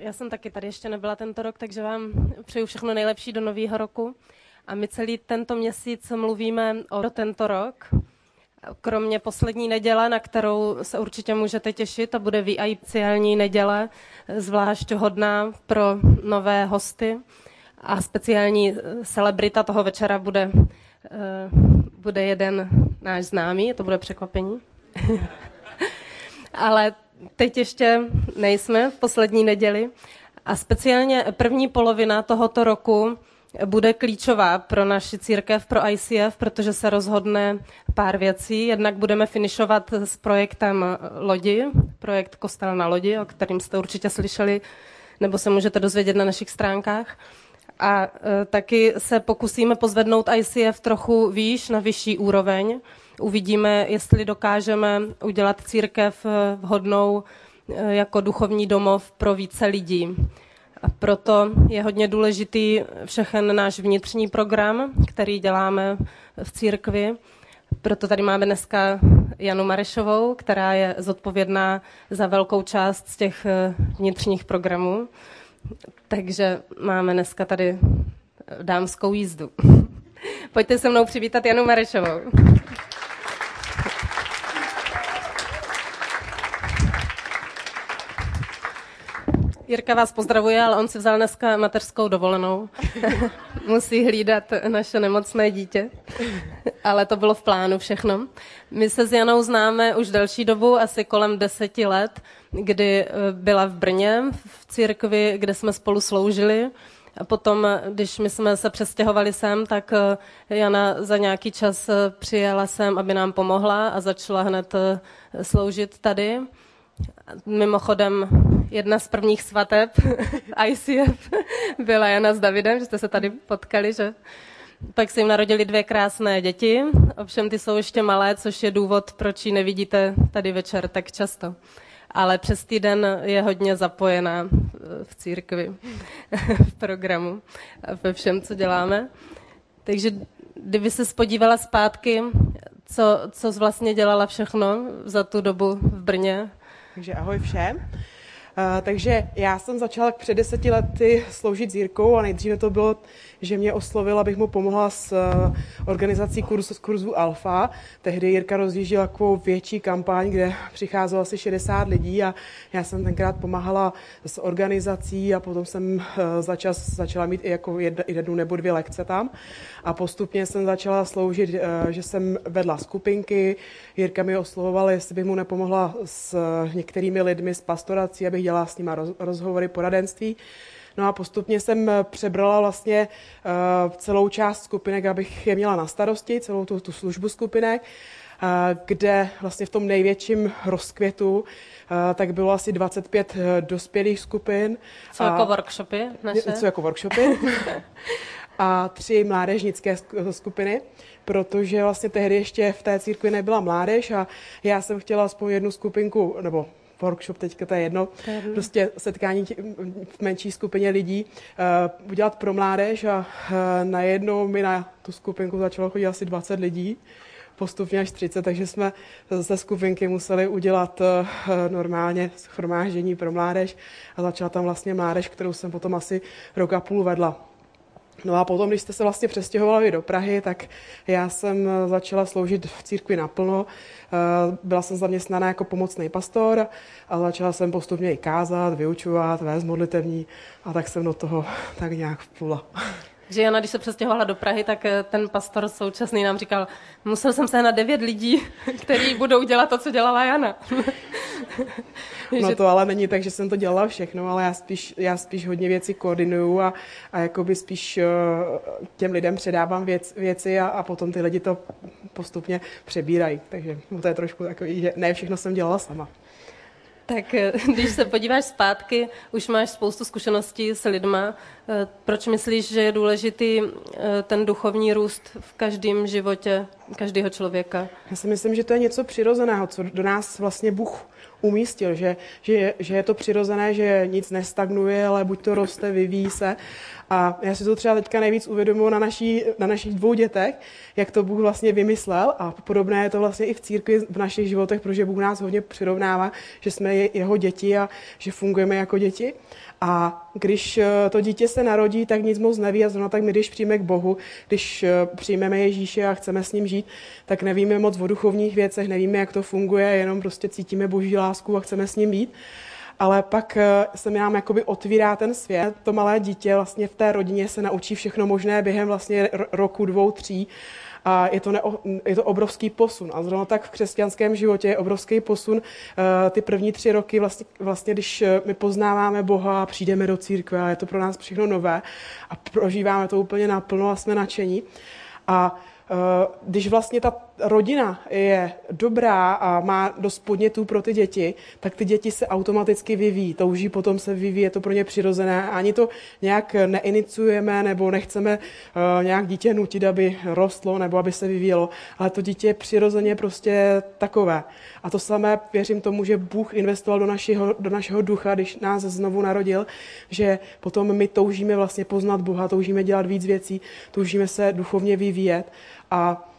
já jsem taky tady ještě nebyla tento rok, takže vám přeju všechno nejlepší do nového roku. A my celý tento měsíc mluvíme o tento rok. Kromě poslední neděle, na kterou se určitě můžete těšit, to bude speciální neděle, zvlášť hodná pro nové hosty. A speciální celebrita toho večera bude, eh, bude jeden náš známý, to bude překvapení. Ale teď ještě nejsme v poslední neděli a speciálně první polovina tohoto roku bude klíčová pro naši církev, pro ICF, protože se rozhodne pár věcí. Jednak budeme finišovat s projektem Lodi, projekt Kostel na Lodi, o kterým jste určitě slyšeli, nebo se můžete dozvědět na našich stránkách. A e, taky se pokusíme pozvednout ICF trochu výš, na vyšší úroveň. Uvidíme, jestli dokážeme udělat církev e, vhodnou e, jako duchovní domov pro více lidí. A proto je hodně důležitý všechen náš vnitřní program, který děláme v církvi. Proto tady máme dneska Janu Marešovou, která je zodpovědná za velkou část z těch vnitřních programů. Takže máme dneska tady dámskou jízdu. Pojďte se mnou přivítat Janu Marešovou. Jirka vás pozdravuje, ale on si vzal dneska mateřskou dovolenou. Musí hlídat naše nemocné dítě. Ale to bylo v plánu všechno. My se s Janou známe už delší dobu, asi kolem deseti let, kdy eh, byla v Brně v církvi, kde jsme spolu sloužili. A potom, když my jsme se přestěhovali sem, tak eh, Jana za nějaký čas eh, přijela sem, aby nám pomohla a začala hned sloužit tady. Mimochodem, jedna z prvních svateb ICF byla Jana s Davidem, že jste se tady potkali, že? Pak se jim narodili dvě krásné děti, ovšem ty jsou ještě malé, což je důvod, proč ji nevidíte tady večer tak často. Ale přes týden je hodně zapojená v církvi, v programu ve všem, co děláme. Takže kdyby se spodívala zpátky, co, co vlastně dělala všechno za tu dobu v Brně, takže ahoj všem. Uh, takže já jsem začala před deseti lety sloužit s Jirkou a nejdříve to bylo že mě oslovil, abych mu pomohla s eh, organizací kurzu, z kurzu Alfa. Tehdy Jirka rozjížděla takovou větší kampaň, kde přicházelo asi 60 lidí a já jsem tenkrát pomáhala s organizací a potom jsem eh, začas, začala mít i jako jednu nebo dvě lekce tam. A postupně jsem začala sloužit, eh, že jsem vedla skupinky. Jirka mi oslovoval, jestli bych mu nepomohla s některými lidmi z pastorací, abych dělala s nimi rozhovory, poradenství. No a postupně jsem eh, přebrala vlastně uh, celou část skupinek, abych je měla na starosti, celou tu, tu službu skupinek, uh, kde vlastně v tom největším rozkvětu tak bylo asi 25 dospělých skupin. Co jako workshopy naše? Co jako workshopy. a tři mládežnické skupiny, protože vlastně tehdy ještě v té církvi nebyla mládež a já jsem chtěla aspoň jednu skupinku, nebo workshop, teďka to je jedno, mm. prostě setkání v menší skupině lidí uh, udělat pro mládež a uh, najednou mi na tu skupinku začalo chodit asi 20 lidí postupně až 30, takže jsme ze skupinky museli udělat uh, normálně schromáždění pro mládež a začala tam vlastně mládež, kterou jsem potom asi rok a půl vedla. No a potom, když jste se vlastně přestěhovali do Prahy, tak já jsem začala sloužit v církvi naplno. Eh, byla jsem zaměstnaná jako pomocný pastor a začala jsem postupně i kázat, vyučovat, vést modlitevní a tak jsem do toho tak nějak vplula že Jana, když se přestěhovala do Prahy, tak eh, ten pastor současný nám říkal, musel jsem se na devět lidí, kteří budou dělat to, co dělala Jana. no to ale není tak, že jsem to dělala všechno, ale já spíš, já spíš hodně věcí koordinuju a, a jakoby spíš uh, těm lidem předávám věc, věci a, a potom ty lidi to postupně přebírají. Takže no to je trošku takový, že ne všechno jsem dělala sama. Tak eh, když se podíváš zpátky, už máš spoustu zkušeností s lidma. Eh, proč myslíš, že je důležitý eh, ten duchovní růst v každém životě každého člověka? Já si myslím, že to je něco přirozeného, co do nás vlastně Bůh umístil, že, že, že je to přirozené, že nic nestagnuje, ale buď to roste, vyvíjí se. A já si to třeba teďka nejvíc uvědomuji na, naší, na našich dvou dětech, jak to Bůh vlastně vymyslel a podobné je to vlastně i v církvi v našich životech, protože Bůh nás hodně přirovnává, že jsme jeho děti a že fungujeme jako děti. A když eh, to dítě se narodí, tak nic moc neví a zrovna tak my, když přijme k Bohu, když eh, přijmeme Ježíše a chceme s ním žít, tak nevíme moc o duchovních věcech, nevíme, jak to funguje, jenom prostě cítíme boží lásku a chceme s ním být. Ale pak eh, se nám jakoby otvírá ten svět. To malé dítě vlastně v té rodině se naučí všechno možné během vlastně roku, dvou, tří a je to, neo, je to obrovský posun. A zrovna tak v křesťanském životě je obrovský posun. Eh, ty první tři roky, vlastně, vlastně když eh, my poznáváme Boha a přijdeme do církve a je to pro nás všechno nové a prožíváme to úplně naplno a jsme nadšení. A Eh, když vlastně ta rodina je dobrá a má dost podnětů pro ty děti, tak ty děti se automaticky vyvíjí, touží potom se vyvíjí, je to pro ně přirozené. Ani to nějak neiniciujeme nebo nechceme uh, nějak dítě nutit, aby rostlo nebo aby se vyvíjelo, ale to dítě je přirozeně prostě takové. A to samé věřím tomu, že Bůh investoval do našeho, do našeho ducha, když nás znovu narodil, že potom my toužíme vlastně poznat Boha, toužíme dělat víc věcí, toužíme se duchovně vyvíjet a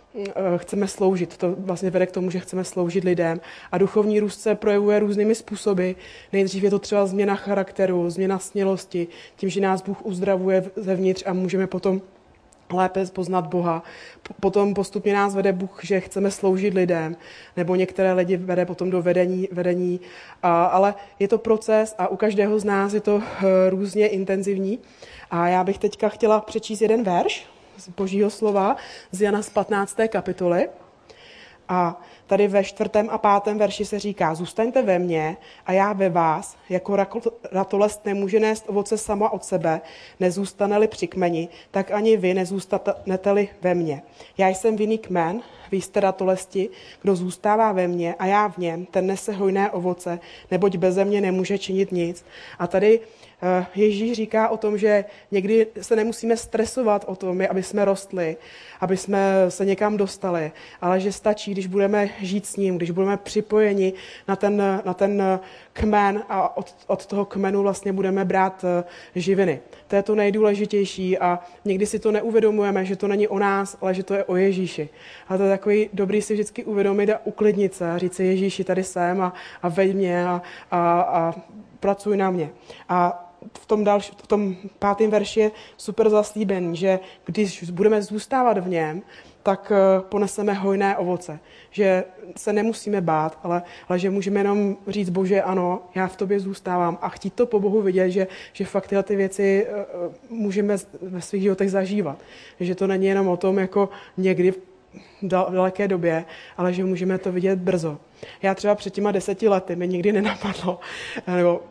chceme sloužit. To vlastně vede k tomu, že chceme sloužit lidem. A duchovní růst se projevuje různými způsoby. Nejdřív je to třeba změna charakteru, změna smělosti, tím, že nás Bůh uzdravuje zevnitř a můžeme potom lépe poznat Boha. Potom postupně nás vede Bůh, že chceme sloužit lidem, nebo některé lidi vede potom do vedení, vedení. A, ale je to proces a u každého z nás je to uh, různě intenzivní. A já bych teďka chtěla přečíst jeden verš, z božího slova z Jana z 15. kapitoly. A tady ve čtvrtém a pátém verši se říká, zůstaňte ve mně a já ve vás, jako ratolest nemůže nést ovoce sama od sebe, nezůstane-li při kmeni, tak ani vy nezůstanete-li ve mně. Já jsem vinný kmen, vy jste ratolesti, kdo zůstává ve mně a já v něm, ten nese hojné ovoce, neboť beze mě nemůže činit nic. A tady Eh, Ježíš říká o tom, že někdy se nemusíme stresovat o tom, aby jsme rostli, aby jsme se někam dostali, ale že stačí, když budeme žít s ním, když budeme připojeni na ten, na ten kmen a od, od toho kmenu vlastně budeme brát eh, živiny. To je to nejdůležitější a někdy si to neuvědomujeme, že to není o nás, ale že to je o Ježíši. A to je takový dobrý si vždycky uvědomit a uklidnit se a říct si Ježíši, tady jsem a, a veď mě a, a, a pracuj na mě. A v tom, další, v tom pátém verši je super zaslíben, že když budeme zůstávat v něm, tak eh, poneseme hojné ovoce. Že se nemusíme bát, ale, ale že můžeme jenom říct, bože, ano, já v tobě zůstávám a chtít to po Bohu vidět, že, že fakt tyhle ty věci eh, můžeme ve svých životech zažívat. Že to není jenom o tom, jako někdy daleké době, ale že můžeme to vidět brzo. Já třeba před těma deseti lety mi nikdy nenapadlo, nebo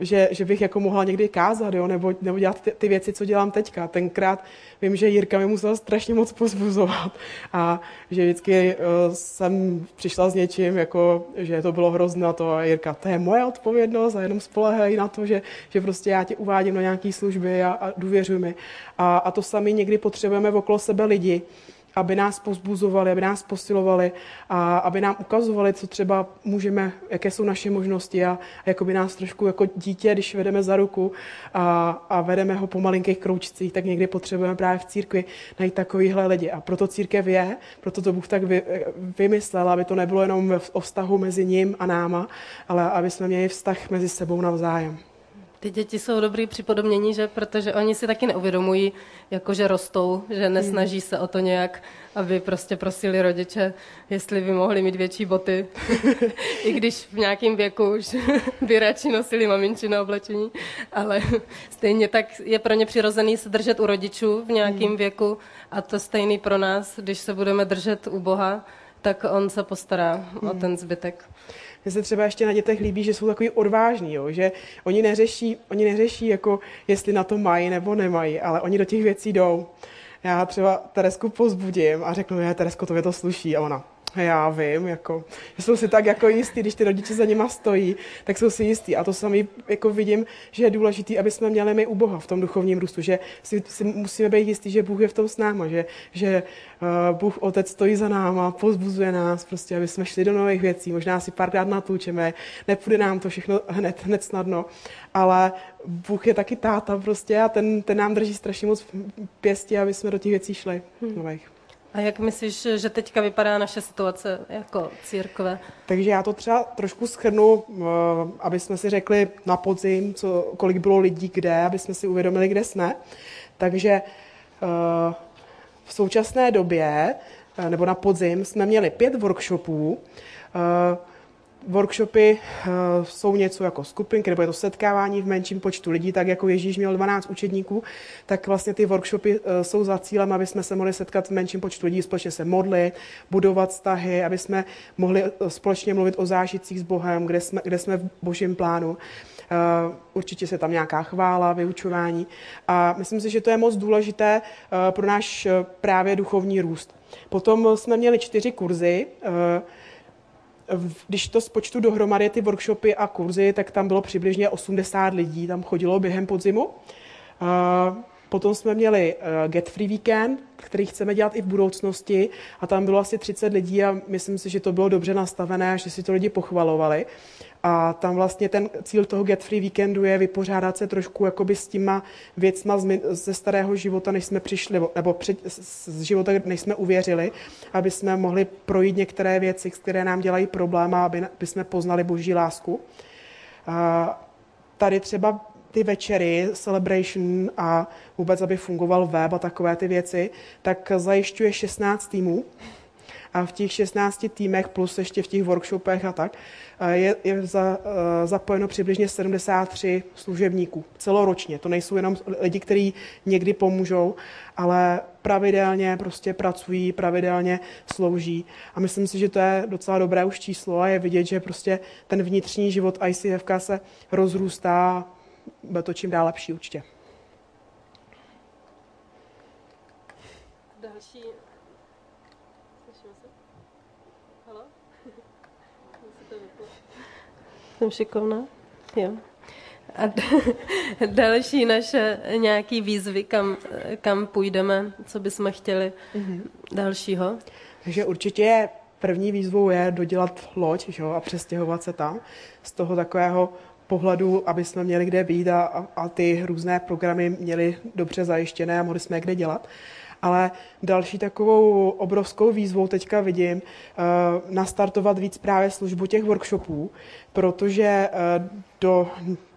že, že bych jako mohla někdy kázat, jo, nebo, nebo dělat ty, ty věci, co dělám teďka. Tenkrát vím, že Jirka mi musela strašně moc pozbuzovat a že vždycky uh, jsem přišla s něčím, jako, že to bylo hrozné to a Jirka, to je moje odpovědnost a jenom spolehej na to, že, že prostě já tě uvádím do nějaké služby a, a důvěřuji mi. A, a to sami někdy potřebujeme okolo sebe lidi, aby nás pozbuzovali, aby nás posilovali a aby nám ukazovali, co třeba můžeme, jaké jsou naše možnosti a, a jako by nás trošku jako dítě, když vedeme za ruku a, a vedeme ho po malinkých kroučcích, tak někdy potřebujeme právě v církvi najít takovýhle lidi. A proto církev je, proto to Bůh tak vy, vymyslel, aby to nebylo jenom o vztahu mezi ním a náma, ale aby jsme měli vztah mezi sebou navzájem. Ty děti jsou dobrý připodobnění, že? Protože oni si taky neuvědomují, jako že rostou, že nesnaží se o to nějak, aby prostě prosili rodiče, jestli by mohli mít větší boty, i když v nějakém věku už by radši nosili maminčino oblečení, ale stejně tak je pro ně přirozený se držet u rodičů v nějakém věku. A to stejný pro nás, když se budeme držet u Boha, tak on se postará o ten zbytek. Mně se třeba ještě na dětech líbí, že jsou takový odvážní, jo? že oni neřeší, oni neřeší, jako jestli na to mají nebo nemají, ale oni do těch věcí jdou. Já třeba Teresku pozbudím a řeknu, že Teresko, to to sluší a ona, Já vím, jako, že jsou si tak jako jistí, když ty rodiče za nima stojí, tak jsou si jistí. A to sami jako vidím, že je důležité, aby jsme měli my u Boha v tom duchovním růstu, že si, si musíme být jistí, že Bůh je v tom s náma, že, že uh, Bůh Otec stojí za náma, pozbuzuje nás, prostě, aby jsme šli do nových věcí. Možná si párkrát natlučeme, nepůjde nám to všechno hned, hned snadno, ale Bůh je taky táta prostě a ten, ten nám drží strašně moc pěstí, aby jsme do těch věcí šli hmm. nových. A jak myslíš, že teďka vypadá naše situace jako církve? Takže já to třeba trošku schrnu, eh, aby jsme si řekli na podzim, co, kolik bylo lidí kde, aby jsme si uvědomili, kde jsme. Takže eh, v současné době, eh, nebo na podzim, jsme měli pět workshopů, Workshopy uh, jsou něco jako skupinky, nebo je to setkávání v menším počtu lidí, tak jako Ježíš měl 12 učedníků, tak vlastně ty workshopy uh, jsou za cílem, aby jsme se mohli setkat v menším počtu lidí, společně se modlit, budovat vztahy, aby jsme mohli uh, společně mluvit o zážitcích s Bohem, kde jsme, kde jsme v božím plánu. Uh, určitě se tam nějaká chvála, vyučování. A myslím si, že to je moc důležité pro náš právě duchovní růst. Potom jsme měli čtyři kurzy, když to spočtu dohromady ty workshopy a kurzy, tak tam bylo přibližně 80 lidí, tam chodilo během podzimu. Potom jsme měli eh, Get Free Weekend, který chceme dělat i v budoucnosti a tam bylo asi 30 lidí a myslím si, že to bylo dobře nastavené že si to lidi pochvalovali. A tam vlastně ten cíl toho Get Free Weekendu je vypořádat se trošku jakoby s těma věcma ze starého života, než jsme přišli, nebo, nebo před, z života, než jsme uvěřili, aby jsme mohli projít některé věci, které nám dělají problém a aby, aby jsme poznali boží lásku. A tady třeba ty večery, celebration a vůbec, aby fungoval web a takové ty věci, tak zajišťuje 16 týmů. A v těch 16 týmech plus ještě v těch workshopech a tak je, je za, zapojeno přibližně 73 služebníků celoročně. To nejsou jenom lidi, kteří někdy pomůžou, ale pravidelně prostě pracují, pravidelně slouží. A myslím si, že to je docela dobré už číslo a je vidět, že prostě ten vnitřní život ICFK se rozrůstá bude to čím dál lepší určitě. Další. Halo? Jsem šikovná? Jo. A další naše nějaký výzvy, kam, kam půjdeme, co bychom chtěli mm-hmm. dalšího? Takže určitě první výzvou je dodělat loď že jo, a přestěhovat se tam z toho takového pohledu, aby jsme měli kde být a, a ty různé programy měli dobře zajištěné a mohli jsme je kde dělat. Ale další takovou obrovskou výzvou teďka vidím uh, nastartovat víc právě službu těch workshopů, protože uh, do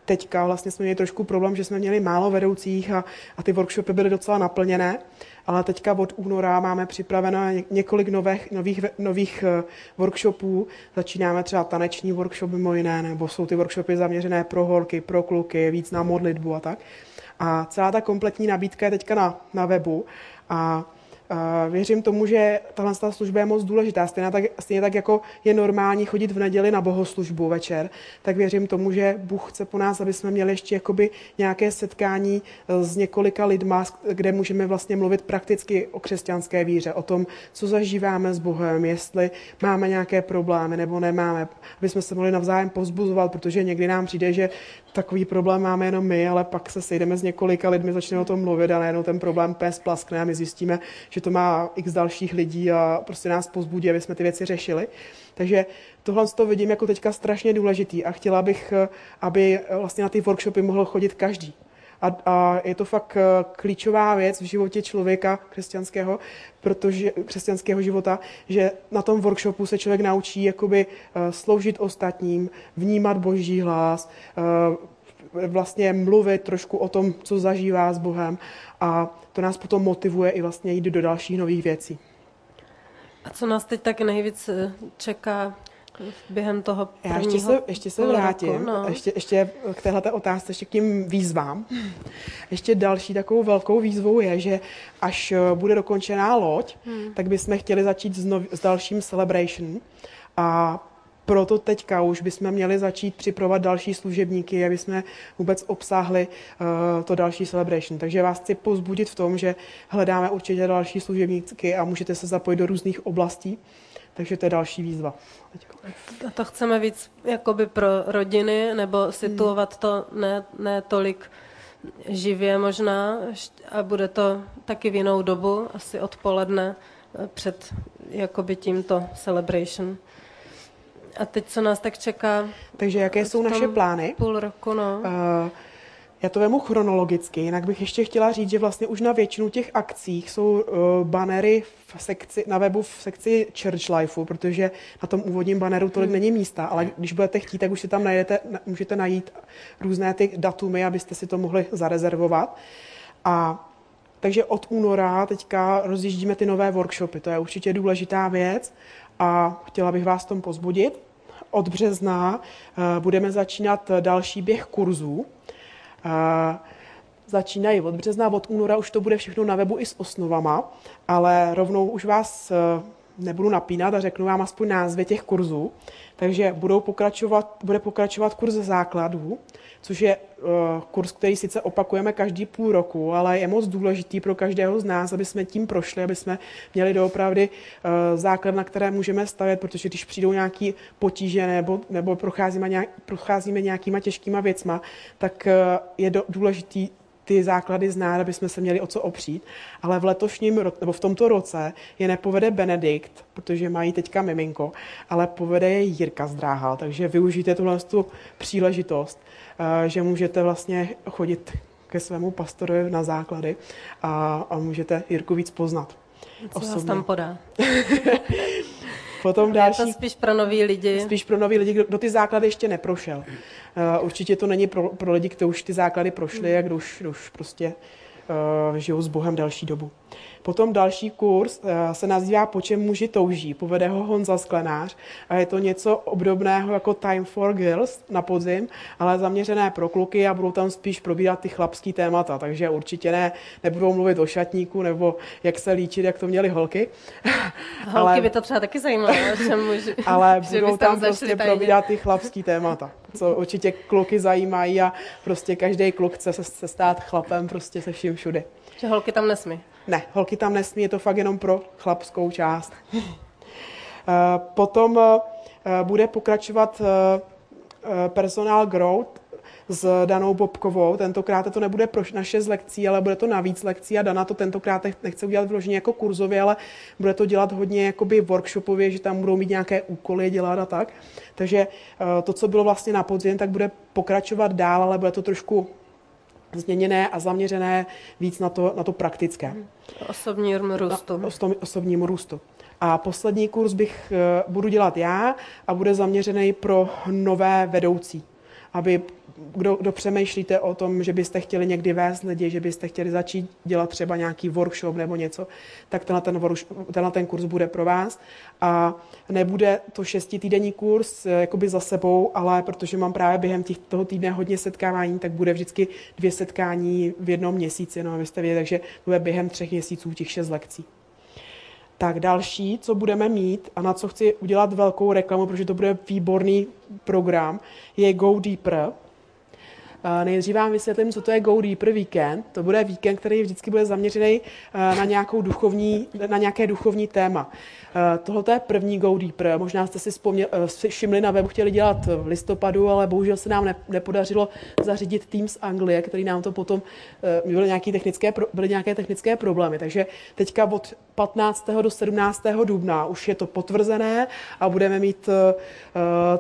teďka vlastně jsme měli trošku problém, že jsme měli málo vedoucích a, a ty workshopy byly docela naplněné ale teďka od února máme připraveno několik nových, nových, nových eh, workshopů. Začínáme třeba taneční workshop mimo jiné, nebo jsou ty workshopy zaměřené pro holky, pro kluky, víc na modlitbu a tak. A celá ta kompletní nabídka je teďka na, na webu a věřím tomu, že tahle služba je moc důležitá. Stejně tak, stejně tak, jako je normální chodit v neděli na bohoslužbu večer, tak věřím tomu, že Bůh chce po nás, aby jsme měli ještě jakoby nějaké setkání eh, s několika lidma, kde můžeme vlastně mluvit prakticky o křesťanské víře, o tom, co zažíváme s Bohem, jestli máme nějaké problémy nebo nemáme, aby jsme se mohli navzájem pozbuzovat, protože někdy nám přijde, že takový problém máme jenom my, ale pak se sejdeme s několika lidmi, začneme o tom mluvit a najednou ten problém pes plaskne a my zjistíme, že to má x dalších lidí a prostě nás pozbudí, aby jsme ty věci řešili. Takže tohle to vidím jako teďka strašně důležitý a chtěla bych, aby vlastně na ty workshopy mohl chodit každý. A, a je to fakt eh, klíčová věc v životě člověka křesťanského, protože křesťanského života, že na tom workshopu se člověk naučí jakoby eh, sloužit ostatním, vnímat boží hlas, eh, vlastně mluvit trošku o tom, co zažívá s Bohem a to nás potom motivuje i vlastně jít do dalších nových věcí. A co nás teď tak nejvíc čeká během toho prvního Já ještě se, ještě se vrátím, roku, no. ještě, ještě k téhle otázce, ještě k tím výzvám. Ještě další takovou velkou výzvou je, že až eh, bude dokončená loď, hmm. tak bychom chtěli začít s, nov, s dalším celebration. A proto teďka už bychom měli začít připravovat další služebníky, aby jsme vůbec obsáhli uh, to další celebration. Takže vás chci pozbudit v tom, že hledáme určitě další služebníky a můžete se zapojit do různých oblastí Takže to je další výzva. A to chceme víc jakoby pro rodiny, nebo situovat to ne, ne tolik živě možná a bude to taky v jinou dobu, asi odpoledne eh, před jakoby tímto celebration. A teď co nás tak čeká? Takže jaké jsou naše plány? Půl roku, no. Uh, já to vemu chronologicky, jinak bych ještě chtěla říct, že vlastně už na většinu těch akcích jsou uh, banery v sekci, na webu v sekci Church Lifeu, protože na tom úvodním baneru tolik hmm. není místa, ale když budete chtít, tak už si tam najdete, můžete najít různé ty datumy, abyste si to mohli zarezervovat. A takže od února teďka rozjíždíme ty nové workshopy, to je určitě důležitá věc a chtěla bych vás tom pozbudit. Od března uh, budeme začínat další běh kurzů, začínají od března, od února už to bude všechno na webu i s osnovama, ale rovnou už vás eh, nebudu napínat a řeknu vám aspoň názvy těch kurzů. Takže budou pokračovat, bude pokračovat kurz základů, což je uh, kurz, který sice opakujeme každý půl roku, ale je moc důležitý pro každého z nás, aby jsme tím prošli, aby jsme měli doopravdy uh, základ, na které můžeme stavět, protože když přijdou nějaké potíže nebo, nebo procházíme, nějak, procházíme nějakýma těžkýma věcma, tak uh, je do, důležitý ty základy znát, aby jsme se měli o co opřít. Ale v letošním, nebo v tomto roce je nepovede Benedikt, protože mají teďka miminko, ale povede je Jirka Zdráhal, takže využijte tuhle tu příležitost, eh, že můžete vlastně chodit ke svému pastorovi na základy a, a můžete Jirku víc poznat. Co osobně. vás tam podá? Potom další, je to spíš pro nový lidi. Spíš pro nový lidi, kdo, kdo ty základy ještě neprošel. Uh, určitě to není pro, pro lidi, kteří už ty základy prošli a kdo už, kdo už prostě žijou s Bohem delší dobu. Potom další kurz eh, se nazývá Po čem muži touží. Povede ho Honza Sklenář a je to něco obdobného jako Time for Girls na podzim, ale zaměřené pro kluky a budou tam spíš probírat ty chlapský témata, takže určitě ne, nebudou mluvit o šatníku nebo jak se líčit, jak to měli holky. Holky ale, by to třeba taky zajímalo, čem muži, ale budou tam prostě probírat ty chlapský témata, co určitě kluky zajímají a prostě každý kluk chce se, se stát chlapem prostě se vším všude. Že holky tam nesmí. Ne, holky tam nesmí, je to fakt jenom pro chlapskou část. Eh, potom eh, bude pokračovat eh, personál growth s Danou Bobkovou. Tentokrát to nebude pro na šest lekcí, ale bude to na víc lekcí a Dana to tentokrát nechce udělat vloženě jako kurzově, ale bude to dělat hodně jakoby workshopově, že tam budou mít nějaké úkoly dělat a tak. Takže to, co bylo vlastně na podzim, tak bude pokračovat dál, ale bude to trošku změněné a zaměřené víc na to, na to praktické. Osobnímu růstu. Na oso, osobnímu růstu. A poslední kurz bych uh, budu dělat já a bude zaměřený pro nové vedoucí, aby kdo, kdo přemýšlíte o tom, že byste chtěli někdy vést lidi, že byste chtěli začít dělat třeba nějaký workshop nebo něco, tak tenhle ten, tenhle ten kurz bude pro vás. A nebude to šestitýdenní kurz eh, jakoby za sebou, ale protože mám právě během těch, toho týdne hodně setkávání, tak bude vždycky dvě setkání v jednom měsíci, no abyste věděli, takže bude během třech měsíců těch šest lekcí. Tak další, co budeme mít a na co chci udělat velkou reklamu, protože to bude výborný program, je Go Deeper. Nejdřív vám vysvětlím, co to je Go Deeper Weekend. To bude víkend, který vždycky bude zaměřený na, nějakou duchovní, na nějaké duchovní téma. Eh, tohle je první Go Deeper. Možná jste si vzpomněl, eh, všimli na webu, chtěli dělat v listopadu, ale bohužel se nám nepodařilo zařídit tým z Anglie, který nám to potom, byly nějaké technické, byly nějaké technické problémy. Takže teďka od 15. do 17. dubna už je to potvrzené a budeme mít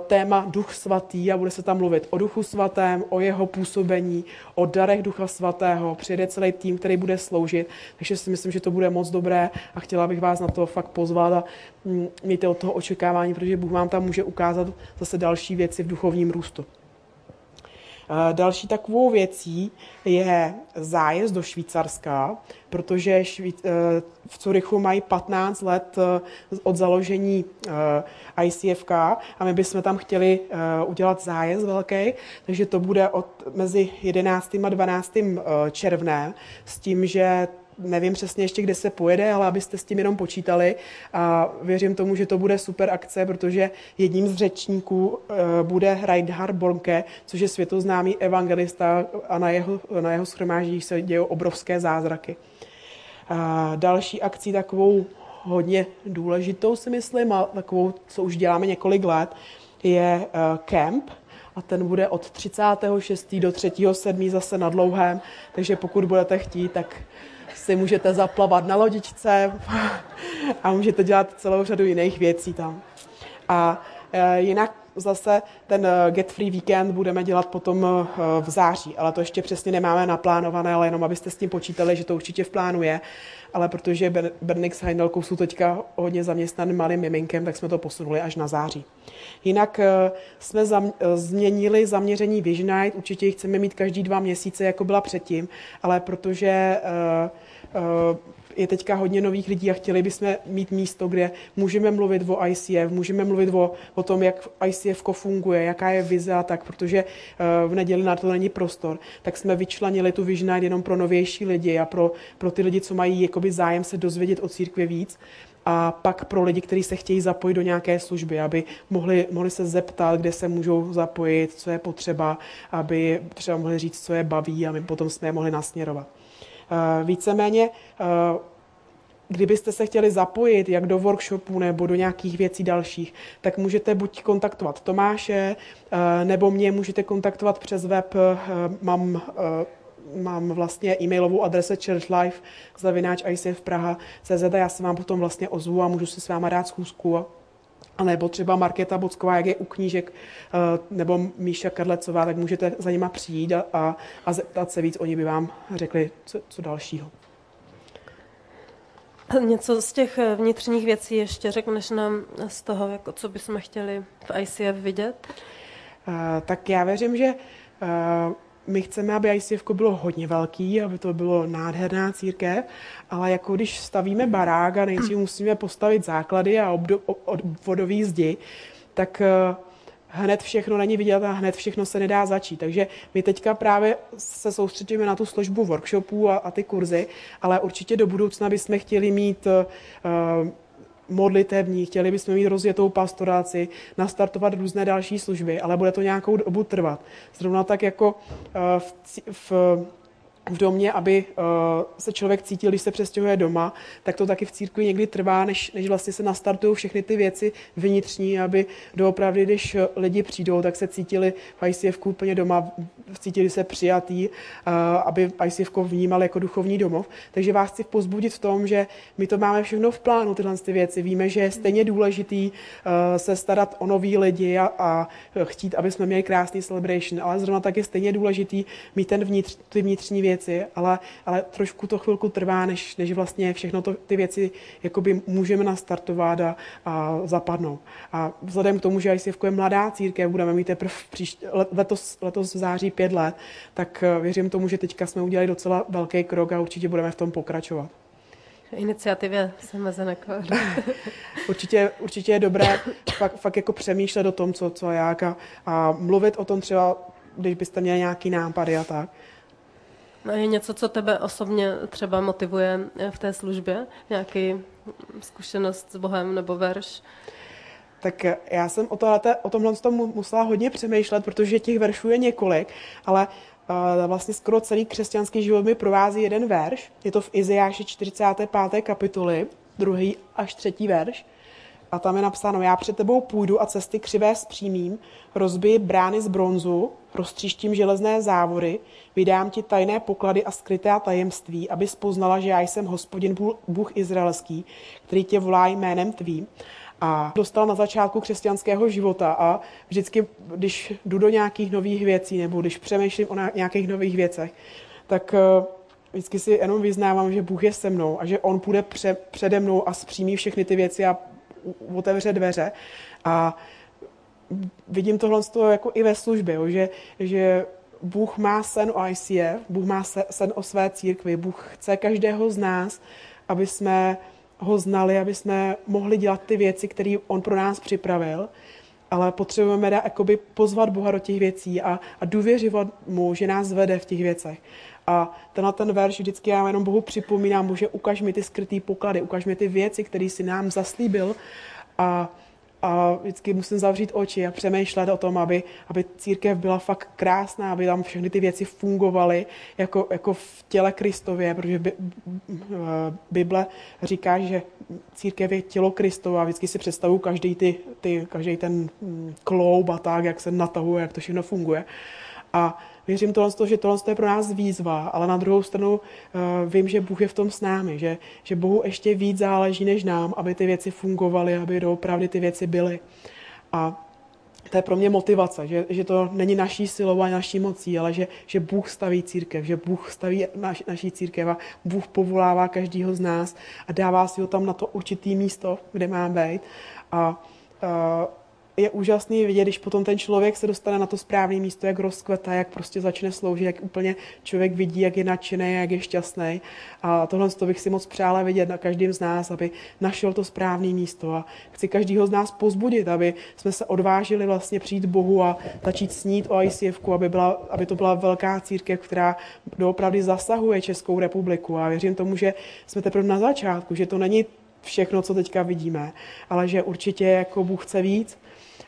téma Duch svatý a bude se tam mluvit o Duchu svatém, o jeho působení, o darech Ducha svatého. Přijede celý tým, který bude sloužit, takže si myslím, že to bude moc dobré a chtěla bych vás na to fakt pozvat a Mm, mějte od toho očekávání, protože Bůh vám tam může ukázat zase další věci v duchovním růstu. Další takovou věcí je zájezd do Švýcarska, protože. Eh, v Curychu mají 15 let eh, od založení eh, ICFK a my bychom tam chtěli udělat zájezd velký, takže to bude od mezi 11. a 12. červnem s tím, že nevím přesně ještě, kde se pojede, ale abyste s tím jenom počítali a věřím tomu, že to bude super akce, protože jedním z řečníků eh, bude Reinhard Bornke, což je světoznámý evangelista a na jeho, na jeho schromáždí se dějí obrovské zázraky. A další akcí takovou hodně důležitou, si myslím, a takovou, co už děláme několik let, je kemp, a ten bude od 36. do 3.7. zase na dlouhém, takže pokud budete chtít, tak si můžete zaplavat na lodičce a můžete dělat celou řadu jiných věcí tam. A e, jinak zase ten eh, Get Free Weekend budeme dělat potom eh, v září, ale to ještě přesně nemáme naplánované, ale jenom abyste s tím počítali, že to určitě v plánu je. Ale protože Bernix s Heindelkou jsou teďka hodně zaměstnaným malým miminkem, tak jsme to posunuli až na září. Jinak jsme změnili zaměření Vision Night, určitě ji chceme mít každý dva měsíce, jako byla předtím, ale protože je teďka hodně nových lidí a chtěli bychom mít místo, kde můžeme mluvit o ICF, můžeme mluvit o, o tom, jak ICF funguje, jaká je vize a tak, protože eh, v neděli na to není prostor, tak jsme vyčlenili tu Vision Night jenom pro novější lidi a pro, pro ty lidi, co mají jakoby zájem se dozvědět o církvi víc a pak pro lidi, kteří se chtějí zapojit do nějaké služby, aby mohli, mohli se zeptat, kde se můžou zapojit, co je potřeba, aby třeba mohli říct, co je baví a my potom jsme je mohli nasměrovat. Eh, víceméně eh, Kdybyste se chtěli zapojit jak do workshopu nebo do nějakých věcí dalších, tak můžete buď kontaktovat Tomáše, eh, nebo mě můžete kontaktovat přes web. Mám, mám vlastně e-mailovou adresu churchlife zavináč Praha CZ já se vám potom vlastně ozvu a můžu si s váma dát schůzku a nebo třeba Markéta Bocková, jak je u knížek, nebo Míša Karlecová, tak můžete za nima přijít a, a, a zeptat se víc, oni by vám řekli, co, co dalšího. Něco z těch eh, vnitřních věcí ještě řekneš nám z toho, jako co bychom chtěli v ICF vidět? Uh, tak já věřím, že uh, my chceme, aby ICF bylo hodně velký, aby to bylo nádherná církev, ale jako když stavíme barák a nejdřív musíme postavit základy a obdo, vodový zdi, tak uh, hned všechno není vidět a hned všechno se nedá začít. Takže my teďka právě se soustředíme na tu službu workshopů a, a ty kurzy, ale určitě do budoucna bychom chtěli mít uh, modlitevní, chtěli bychom mít rozjetou pastoraci, nastartovat různé další služby, ale bude to nějakou dobu trvat. Zrovna tak jako uh, v, v v domě, aby uh, se člověk cítil, když se přestěhuje doma, tak to taky v církvi někdy trvá, než, než vlastně se nastartují všechny ty věci vnitřní, aby doopravdy, když lidi přijdou, tak se cítili v ICF úplně doma, cítili se přijatý, uh, aby ICF vnímal jako duchovní domov. Takže vás chci pozbudit v tom, že my to máme všechno v plánu, tyhle ty věci. Víme, že je stejně důležitý se starat o nový lidi a, a chtít, aby jsme měli krásný celebration, ale zrovna tak je stejně důležitý mít ten vnitř, ty vnitřní věci věci, ale, ale trošku to chvilku trvá, než, než vlastně všechno to, ty věci jakoby můžeme nastartovat a, a zapadnou. A vzhledem k tomu, že ICF je mladá církev, budeme mít teprve příští, letos, letos v září pět let, tak eh, věřím tomu, že teďka jsme udělali docela velký krok a určitě budeme v tom pokračovat. Iniciativě se meze určitě, určitě je dobré fakt, fakt jako přemýšlet o tom, co, co a jak a, a mluvit o tom třeba, když byste měli nějaký nápady a tak. A je něco, co tebe osobně třeba motivuje eh, v té službě? Nějaký zkušenost s Bohem nebo verš? Tak eh, já jsem o, tohle, o tomhle tomu musela hodně přemýšlet, protože těch veršů je několik, ale uh, vlastně skoro celý křesťanský život mi provází jeden verš. Je to v Izajáši 45. kapitoly, druhý až třetí verš. A tam je napsáno, já před tebou půjdu a cesty křivé zpřímím, rozbiji brány z bronzu, roztříštím železné závory, vydám ti tajné poklady a skryté tajemství, aby poznala, že já jsem hospodin Bůh izraelský, který tě volá jménem tvým. A dostal na začátku křesťanského života a vždycky, když jdu do nějakých nových věcí nebo když přemýšlím o nějakých nových věcech, tak eh, vždycky si jenom vyznávám, že Bůh je se mnou a že On půjde pře- přede mnou a zpřímí všechny ty věci a otevře dveře. A vidím tohle jako i ve službě, že, že Bůh má sen o ICF, Bůh má sen o své církvi, Bůh chce každého z nás, aby jsme ho znali, aby jsme mohli dělat ty věci, které on pro nás připravil, ale potřebujeme da, pozvat Boha do těch věcí a, a důvěřovat mu, že nás vede v těch věcech. A tenhle ten verš vždycky já jenom Bohu připomínám, Bože, ukaž mi ty skrytý poklady, ukaž mi ty věci, které si nám zaslíbil a a vždycky musím zavřít oči a přemýšlet o tom, aby, aby církev byla fakt krásná, aby tam všechny ty věci fungovaly jako, jako v těle Kristově, protože by, Bible říká, že církev je tělo Kristova a vždycky si představuju každý, ty, ty, každý ten mm, kloub a tak, jak se natahuje, jak to všechno funguje. A věřím tohle, že tohle je pro nás výzva, ale na druhou stranu uh, vím, že Bůh je v tom s námi, že, že Bohu ještě víc záleží než nám, aby ty věci fungovaly, aby doopravdy ty věci byly. A to je pro mě motivace, že, že to není naší silou a naší mocí, ale že, že Bůh staví církev, že Bůh staví naš, naší církev a Bůh povolává každýho z nás a dává si ho tam na to určitý místo, kde má být. A uh, je úžasný vidět, když potom ten člověk se dostane na to správné místo, jak rozkvetá, jak prostě začne sloužit, jak úplně člověk vidí, jak je nadšený, jak je šťastný. A tohle to bych si moc přála vidět na každém z nás, aby našel to správné místo. A chci každýho z nás pozbudit, aby jsme se odvážili vlastně přijít Bohu a začít snít o ICF, aby, byla, aby to byla velká církev, která doopravdy zasahuje Českou republiku. A věřím tomu, že jsme teprve na začátku, že to není všechno, co teďka vidíme, ale že určitě jako Bůh chce víc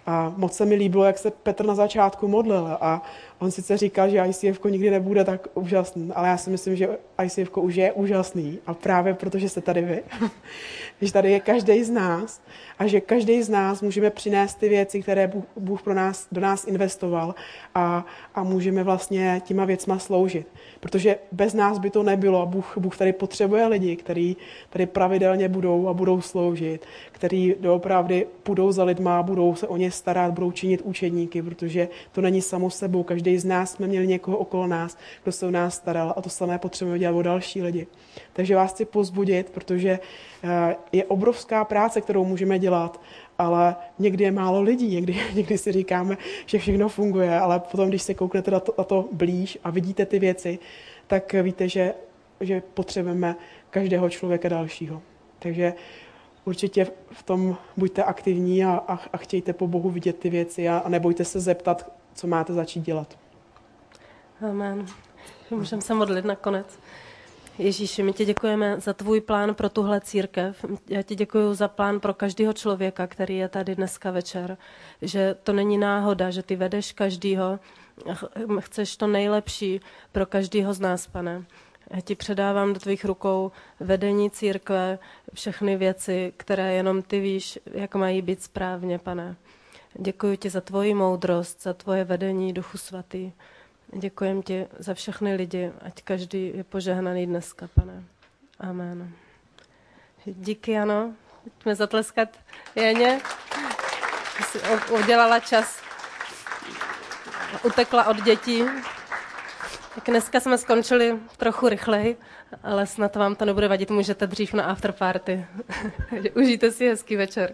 a moc se mi líbilo, jak se Petr na začátku modlil a on sice říkal, že ICF nikdy nebude tak úžasný, ale já si myslím, že ICF už je úžasný a právě protože jste tady vy, že tady je každý z nás a že každý z nás můžeme přinést ty věci, které Bůh, Bůh pro nás, do nás investoval a, a můžeme vlastně těma věcma sloužit. Protože bez nás by to nebylo Bůh, Bůh tady potřebuje lidi, kteří tady pravidelně budou a budou sloužit, kteří doopravdy budou za lidma, budou se o ně starat, budou činit učedníky, protože to není samo sebou. Každý z nás jsme měli někoho okolo nás, kdo se o nás staral a to samé potřebujeme dělat o další lidi. Takže vás chci pozbudit, protože eh, je obrovská práce, kterou můžeme dělat, ale někdy je málo lidí, někdy, někdy si říkáme, že všechno funguje, ale potom, když se kouknete na to, na to blíž a vidíte ty věci, tak víte, že, že potřebujeme každého člověka dalšího. Takže určitě v tom buďte aktivní a, a, a chtějte po Bohu vidět ty věci a, a nebojte se zeptat, co máte začít dělat. Amen. Můžeme se modlit nakonec. Ježíši, my ti děkujeme za tvůj plán pro tuhle církev. Já ti děkuji za plán pro každého člověka, který je tady dneska večer. Že to není náhoda, že ty vedeš každýho, chceš to nejlepší pro každého z nás, pane. Já ti předávám do tvých rukou vedení církve, všechny věci, které jenom ty víš, jak mají být správně, pane. Děkuji ti za tvoji moudrost, za tvoje vedení, Duchu Svatý. Děkujem ti za všechny lidi, ať každý je požehnaný dneska, pane. Amen. Díky, ano. Pojďme zatleskat Janě. Jsi udělala čas. Utekla od dětí. Tak dneska jsme skončili trochu rychleji, ale snad vám to nebude vadit, můžete dřív na afterparty. Užijte si hezký večer.